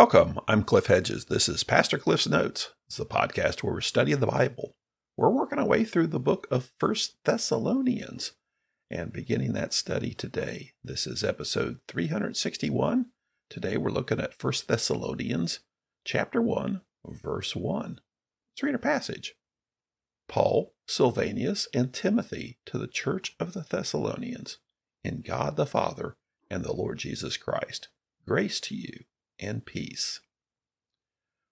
Welcome. I'm Cliff Hedges. This is Pastor Cliff's Notes. It's the podcast where we're studying the Bible. We're working our way through the book of First Thessalonians and beginning that study today. This is episode 361. Today we're looking at First Thessalonians chapter 1, verse 1. Let's read a passage. Paul, Silvanus, and Timothy to the church of the Thessalonians, in God the Father and the Lord Jesus Christ. Grace to you and peace.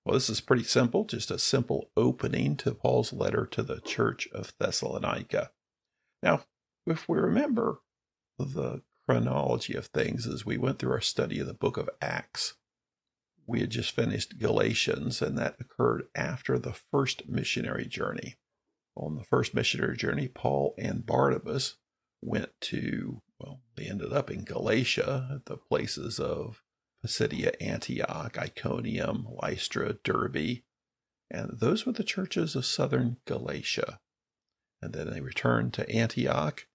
Well, this is pretty simple, just a simple opening to Paul's letter to the church of Thessalonica. Now, if we remember the chronology of things as we went through our study of the book of Acts, we had just finished Galatians, and that occurred after the first missionary journey. On the first missionary journey, Paul and Barnabas went to, well, they ended up in Galatia at the places of Pisidia, Antioch, Iconium, Lystra, Derbe, and those were the churches of southern Galatia. And then they returned to Antioch,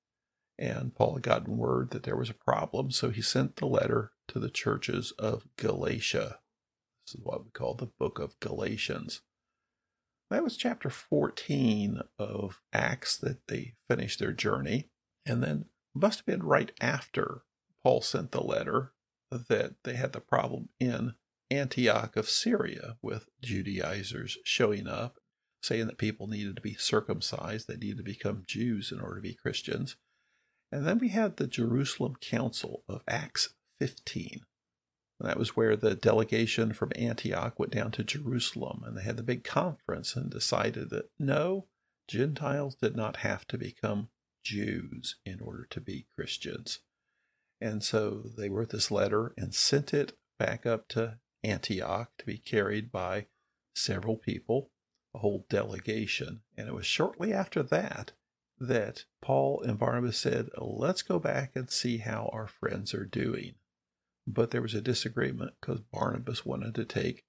and Paul had gotten word that there was a problem, so he sent the letter to the churches of Galatia. This is what we call the book of Galatians. That was chapter 14 of Acts that they finished their journey. And then must have been right after Paul sent the letter that they had the problem in Antioch of Syria with Judaizers showing up, saying that people needed to be circumcised, they needed to become Jews in order to be Christians. And then we had the Jerusalem Council of Acts 15. And that was where the delegation from Antioch went down to Jerusalem and they had the big conference and decided that no, Gentiles did not have to become Jews in order to be Christians. And so they wrote this letter and sent it back up to Antioch to be carried by several people, a whole delegation. And it was shortly after that that Paul and Barnabas said, Let's go back and see how our friends are doing. But there was a disagreement because Barnabas wanted to take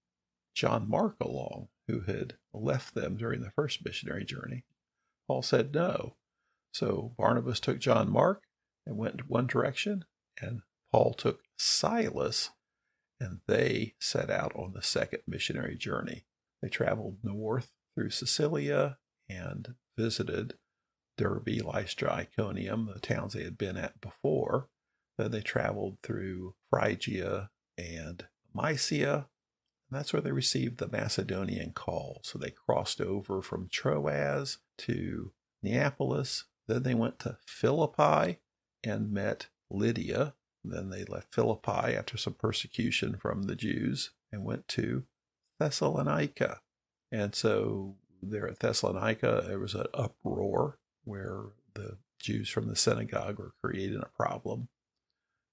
John Mark along, who had left them during the first missionary journey. Paul said no. So Barnabas took John Mark and went one direction, and Paul took Silas, and they set out on the second missionary journey. They traveled north through Cilicia and visited Derbe, Lystra, Iconium, the towns they had been at before. Then they traveled through Phrygia and Mysia. And that's where they received the Macedonian call. So they crossed over from Troas to Neapolis. Then they went to Philippi and met Lydia. Then they left Philippi after some persecution from the Jews and went to Thessalonica. And so there at Thessalonica, there was an uproar where the Jews from the synagogue were creating a problem.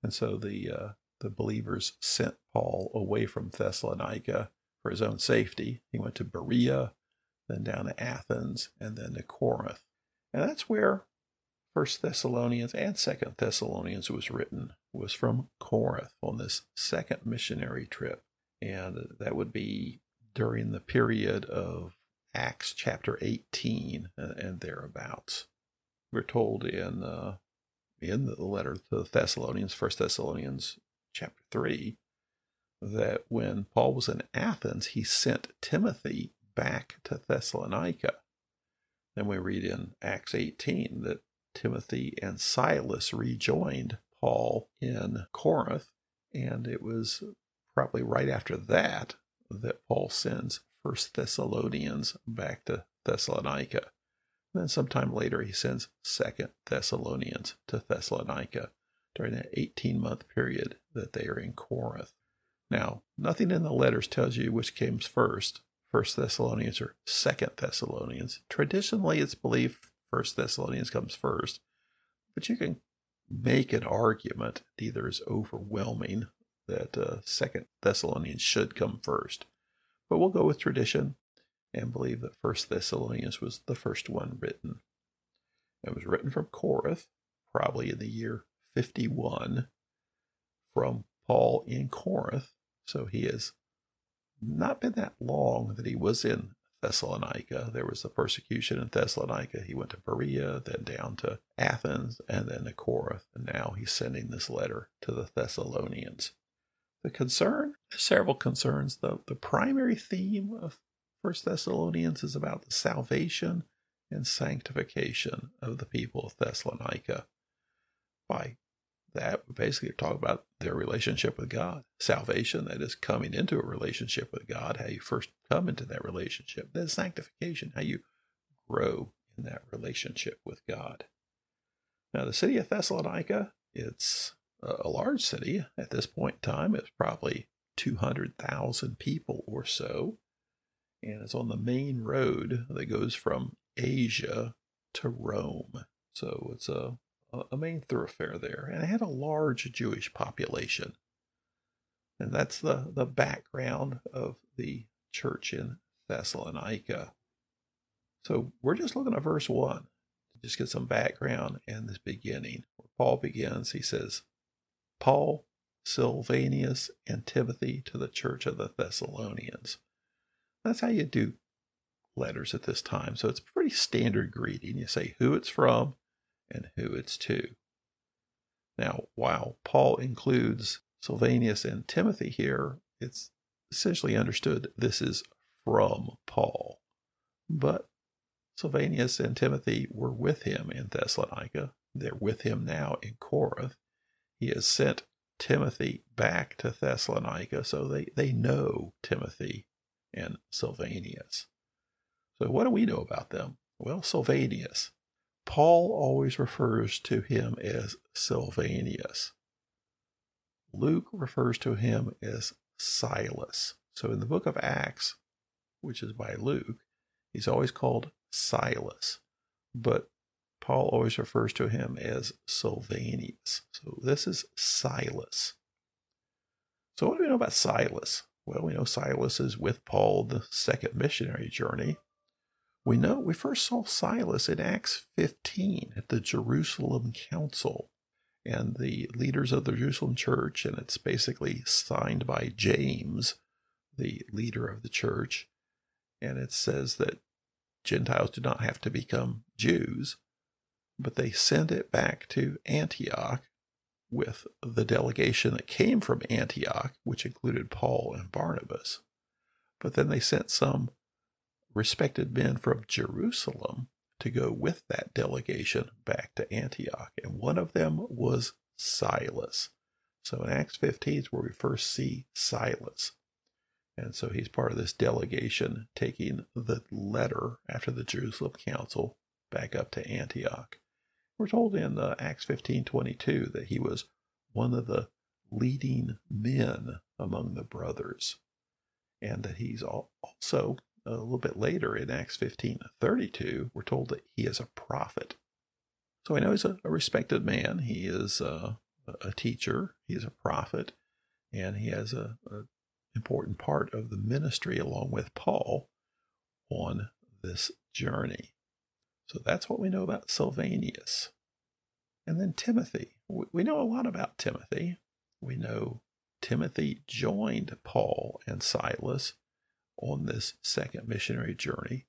And so the, uh, the believers sent Paul away from Thessalonica for his own safety. He went to Berea, then down to Athens, and then to Corinth. And that's where First Thessalonians and Second Thessalonians was written was from Corinth on this second missionary trip, and that would be during the period of Acts chapter 18 and thereabouts. We're told in uh, in the letter to the Thessalonians, First Thessalonians chapter 3, that when Paul was in Athens, he sent Timothy back to Thessalonica. Then we read in Acts 18 that Timothy and Silas rejoined Paul in Corinth. And it was probably right after that that Paul sends First Thessalonians back to Thessalonica. And then sometime later he sends Second Thessalonians to Thessalonica during that 18 month period that they are in Corinth. Now, nothing in the letters tells you which came first, First Thessalonians or Second Thessalonians. Traditionally, it's believed First Thessalonians comes first, but you can make an argument either is overwhelming that uh, Second Thessalonians should come first, but we'll go with tradition and believe that First Thessalonians was the first one written. It was written from Corinth, probably in the year 51, from Paul in Corinth. So he has not been that long that he was in Thessalonica. There was the persecution in Thessalonica. He went to Berea, then down to Athens, and then to Corinth. And now he's sending this letter to the Thessalonians. the concern, several concerns. The, the primary theme of First Thessalonians is about the salvation and sanctification of the people of Thessalonica. By that, we basically talk about their relationship with God. Salvation, that is coming into a relationship with God, how you first come into that relationship. Then sanctification, how you grow in that relationship with God. Now, the city of Thessalonica, it's a large city at this point in time. It's probably 200,000 people or so. And it's on the main road that goes from Asia to Rome. So it's a, a main thoroughfare there. And it had a large Jewish population. And that's the, the background of the church in Thessalonica. So we're just looking at verse 1 to just get some background in this beginning. Where Paul begins, he says, Paul, Silvanus, and Timothy to the church of the Thessalonians. That's how you do letters at this time. So it's pretty standard greeting. You say who it's from and who it's to. Now, while Paul includes Silvanus and Timothy here, it's essentially understood this is from Paul. But Silvanus and Timothy were with him in Thessalonica. They're with him now in Corinth. He has sent Timothy back to Thessalonica, so they, they know Timothy and Silvanus. So, what do we know about them? Well, Silvanus. Paul always refers to him as Silvanus. Luke refers to him as Silas. So, in the book of Acts, which is by Luke, he's always called Silas. But Paul always refers to him as Silvanus. So, this is Silas. So, what do we know about Silas? Well, we know Silas is with Paul the second missionary journey. We know we first saw Silas in Acts 15 at the Jerusalem Council and the leaders of the Jerusalem church, and it's basically signed by James, the leader of the church. And it says that Gentiles do not have to become Jews, but they send it back to Antioch with the delegation that came from Antioch, which included Paul and Barnabas. But then they sent some respected men from Jerusalem to go with that delegation back to Antioch. And one of them was Silas. So in Acts 15 is where we first see Silas. And so he's part of this delegation taking the letter after the Jerusalem Council back up to Antioch. We're told in uh, Acts 15:22 that he was one of the leading men among the brothers, and that he's also a little bit later in Acts 15:32 we're told that he is a prophet. So we know he's a, a respected man. He is uh, a teacher. He is a prophet, and he has a, a important part of the ministry along with Paul on this journey. So that's what we know about Silvanus. And then Timothy. We know a lot about Timothy. We know Timothy joined Paul and Silas on this second missionary journey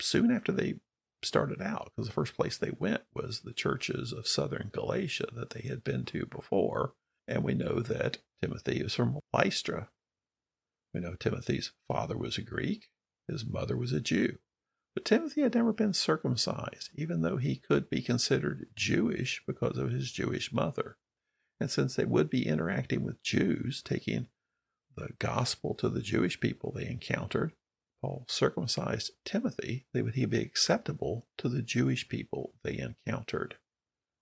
soon after they started out, because the first place they went was the churches of southern Galatia that they had been to before. And we know that Timothy is from Lystra. We know Timothy's father was a Greek, his mother was a Jew. But Timothy had never been circumcised, even though he could be considered Jewish because of his Jewish mother. And since they would be interacting with Jews, taking the gospel to the Jewish people they encountered, Paul circumcised Timothy that he be acceptable to the Jewish people they encountered.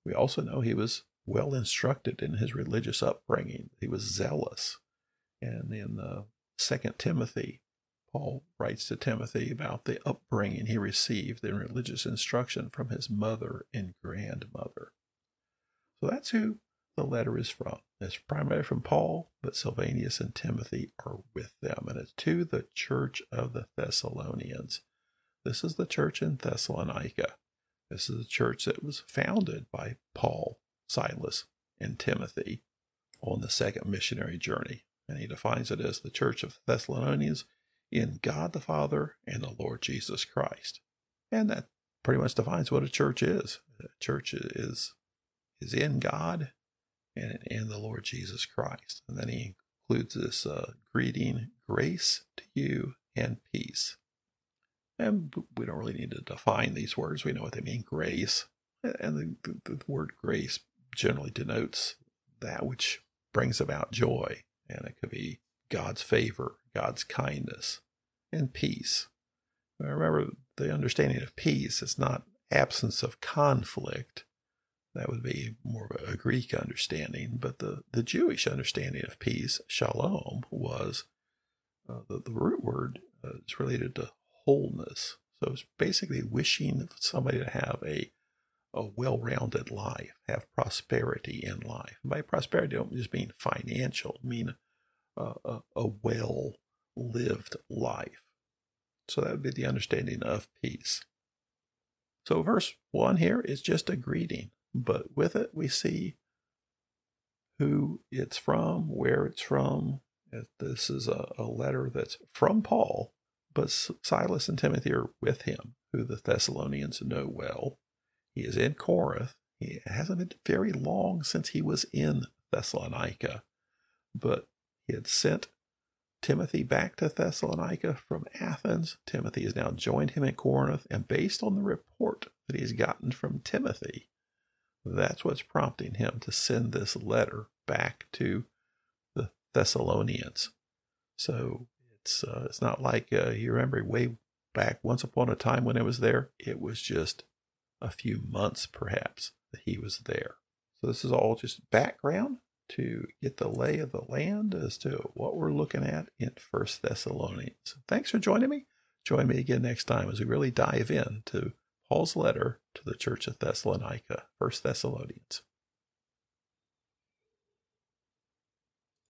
We also know he was well instructed in his religious upbringing. He was zealous. And in the Second Timothy, Paul writes to Timothy about the upbringing he received in religious instruction from his mother and grandmother. So that's who the letter is from. It's primarily from Paul, but Silvanus and Timothy are with them, and it's to the church of the Thessalonians. This is the church in Thessalonica. This is the church that was founded by Paul, Silas, and Timothy on the second missionary journey. And he defines it as the church of Thessalonians in God the Father and the Lord Jesus Christ. And that pretty much defines what a church is. A church is is in God and in the Lord Jesus Christ. And then he includes this uh, greeting, grace to you and peace. And we don't really need to define these words. We know what they mean grace. And the, the, the word grace generally denotes that which brings about joy. And it could be God's favor, God's kindness, and peace. Remember, the understanding of peace is not absence of conflict. That would be more of a Greek understanding. But the, the Jewish understanding of peace, shalom, was uh, the, the root word uh, is related to wholeness. So it's basically wishing somebody to have a a well-rounded life, have prosperity in life. And by prosperity, I don't just mean financial, I mean a, a, a well-lived life. So that would be the understanding of peace. So verse 1 here is just a greeting, but with it we see who it's from, where it's from. This is a, a letter that's from Paul, but Silas and Timothy are with him, who the Thessalonians know well. He is in Corinth. He hasn't been very long since he was in Thessalonica, but he had sent Timothy back to Thessalonica from Athens. Timothy has now joined him in Corinth, and based on the report that he's gotten from Timothy, that's what's prompting him to send this letter back to the Thessalonians. So it's uh, it's not like uh, you remember way back once upon a time when it was there. It was just a few months, perhaps, that he was there. So this is all just background to get the lay of the land as to what we're looking at in First Thessalonians. Thanks for joining me. Join me again next time as we really dive into Paul's letter to the church of Thessalonica, First Thessalonians.